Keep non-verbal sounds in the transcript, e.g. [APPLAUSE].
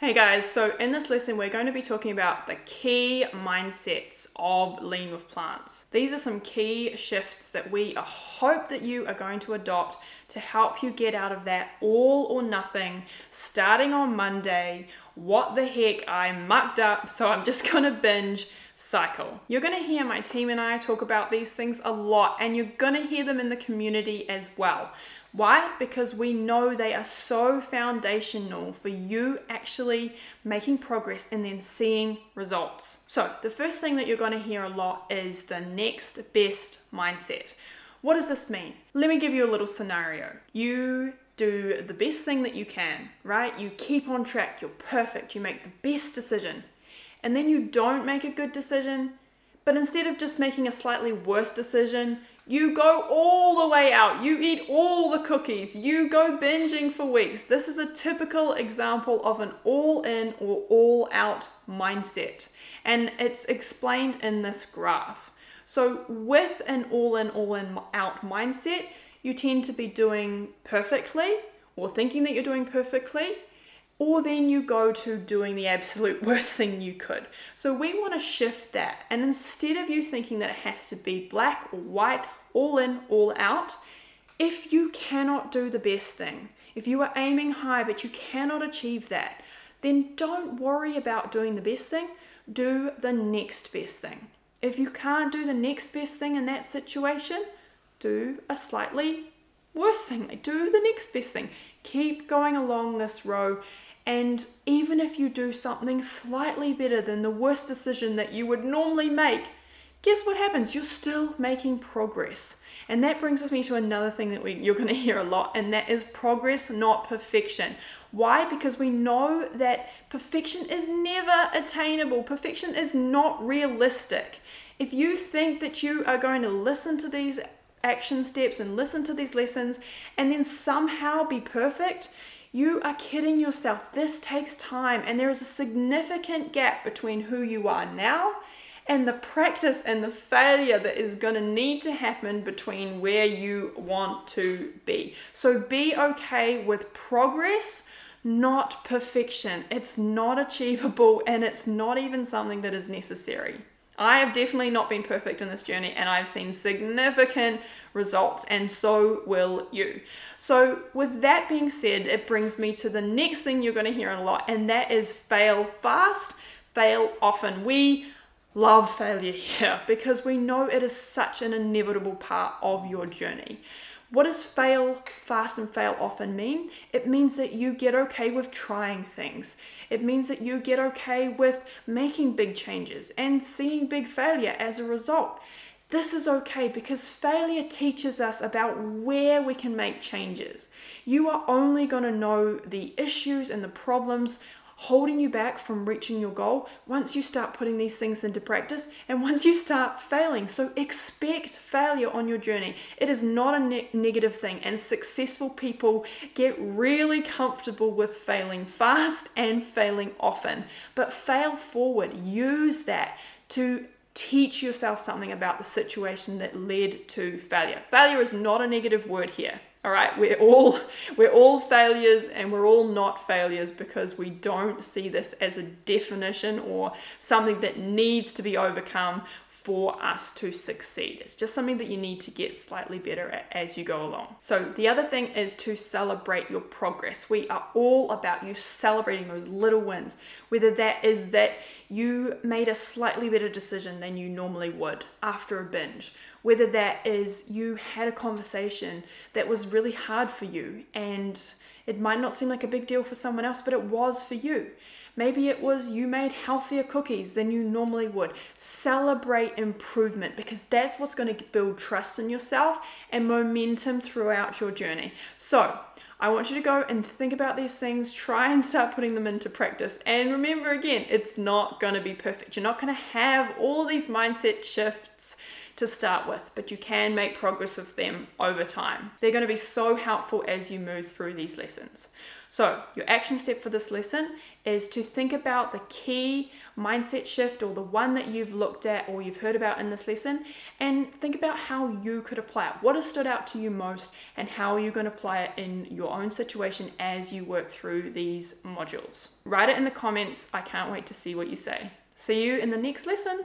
Hey guys, so in this lesson, we're going to be talking about the key mindsets of Lean with Plants. These are some key shifts that we hope that you are going to adopt to help you get out of that all or nothing starting on Monday. What the heck, I mucked up, so I'm just gonna binge cycle. You're going to hear my team and I talk about these things a lot, and you're going to hear them in the community as well. Why? Because we know they are so foundational for you actually making progress and then seeing results. So, the first thing that you're going to hear a lot is the next best mindset. What does this mean? Let me give you a little scenario. You do the best thing that you can, right? You keep on track, you're perfect, you make the best decision and then you don't make a good decision, but instead of just making a slightly worse decision, you go all the way out. You eat all the cookies. You go binging for weeks. This is a typical example of an all in or all out mindset. And it's explained in this graph. So, with an all in, all in out mindset, you tend to be doing perfectly or thinking that you're doing perfectly or then you go to doing the absolute [LAUGHS] worst thing you could. So we want to shift that. And instead of you thinking that it has to be black or white, all in, all out, if you cannot do the best thing, if you are aiming high but you cannot achieve that, then don't worry about doing the best thing. Do the next best thing. If you can't do the next best thing in that situation, do a slightly worse thing. Do the next best thing. Keep going along this row and even if you do something slightly better than the worst decision that you would normally make, guess what happens? You're still making progress. And that brings us me to another thing that we, you're going [LAUGHS] to hear a lot, and that is progress, not perfection. Why? Because we know that perfection is never attainable. Perfection is not realistic. If you think that you are going to listen to these action steps and listen to these lessons and then somehow be perfect, you are kidding yourself. This takes time, and there is a significant gap between who you are now and the practice and the failure that is going to need to happen between where you want to be. So be okay with progress, not perfection. It's not achievable and it's not even something that is necessary. I have definitely not been perfect in this journey and I've seen significant results, and so will you. So, with that being said, it brings me to the next thing you're going to hear a lot, and that is fail fast, fail often. We love failure here [LAUGHS] because we know it is such an inevitable part of your journey. What does fail fast and fail often mean? It means that you get okay with trying things. It means that you get okay with making big changes and seeing big failure as a result. This is okay because failure teaches us about where we can make changes. You are only going to know the issues and the problems holding you back from reaching your goal once you start putting these things into practice and once you start failing. So expect failure on your journey. It is not a ne- negative thing, and successful people get really comfortable with failing fast and failing often. But fail forward, use that to teach yourself something about the situation that led to failure. Failure is not a negative word here. All right, we're all [LAUGHS] we're all failures and we're all not failures because we don't see this as a definition or something that needs to be overcome for us to succeed. It's just something that you need to get slightly better at as you go along. So, the other thing is to celebrate your progress. We are all about you celebrating those little wins, whether that is that you made a slightly better decision than you normally would after a binge, whether that is you had a conversation that was really hard for you and it might not seem like a big deal for someone else, but it was for you. Maybe it was you made healthier cookies than you normally would. Celebrate improvement because that's what's going to build trust in yourself and momentum throughout your journey. So, I want you to go and think about these things, try and start putting them into practice. And remember again, it's not going to be perfect. You're not going to have all these mindset shifts to start with, but you can make progress with them over time. They're going to be so helpful as you move through these lessons. So, your action step for this lesson is to think about the key mindset shift or the one that you've looked at or you've heard about in this lesson and think about how you could apply it. What has stood out to you most and how are you going to apply it in your own situation as you work through these modules? Write it in the comments. I can't wait to see what you say. See you in the next lesson.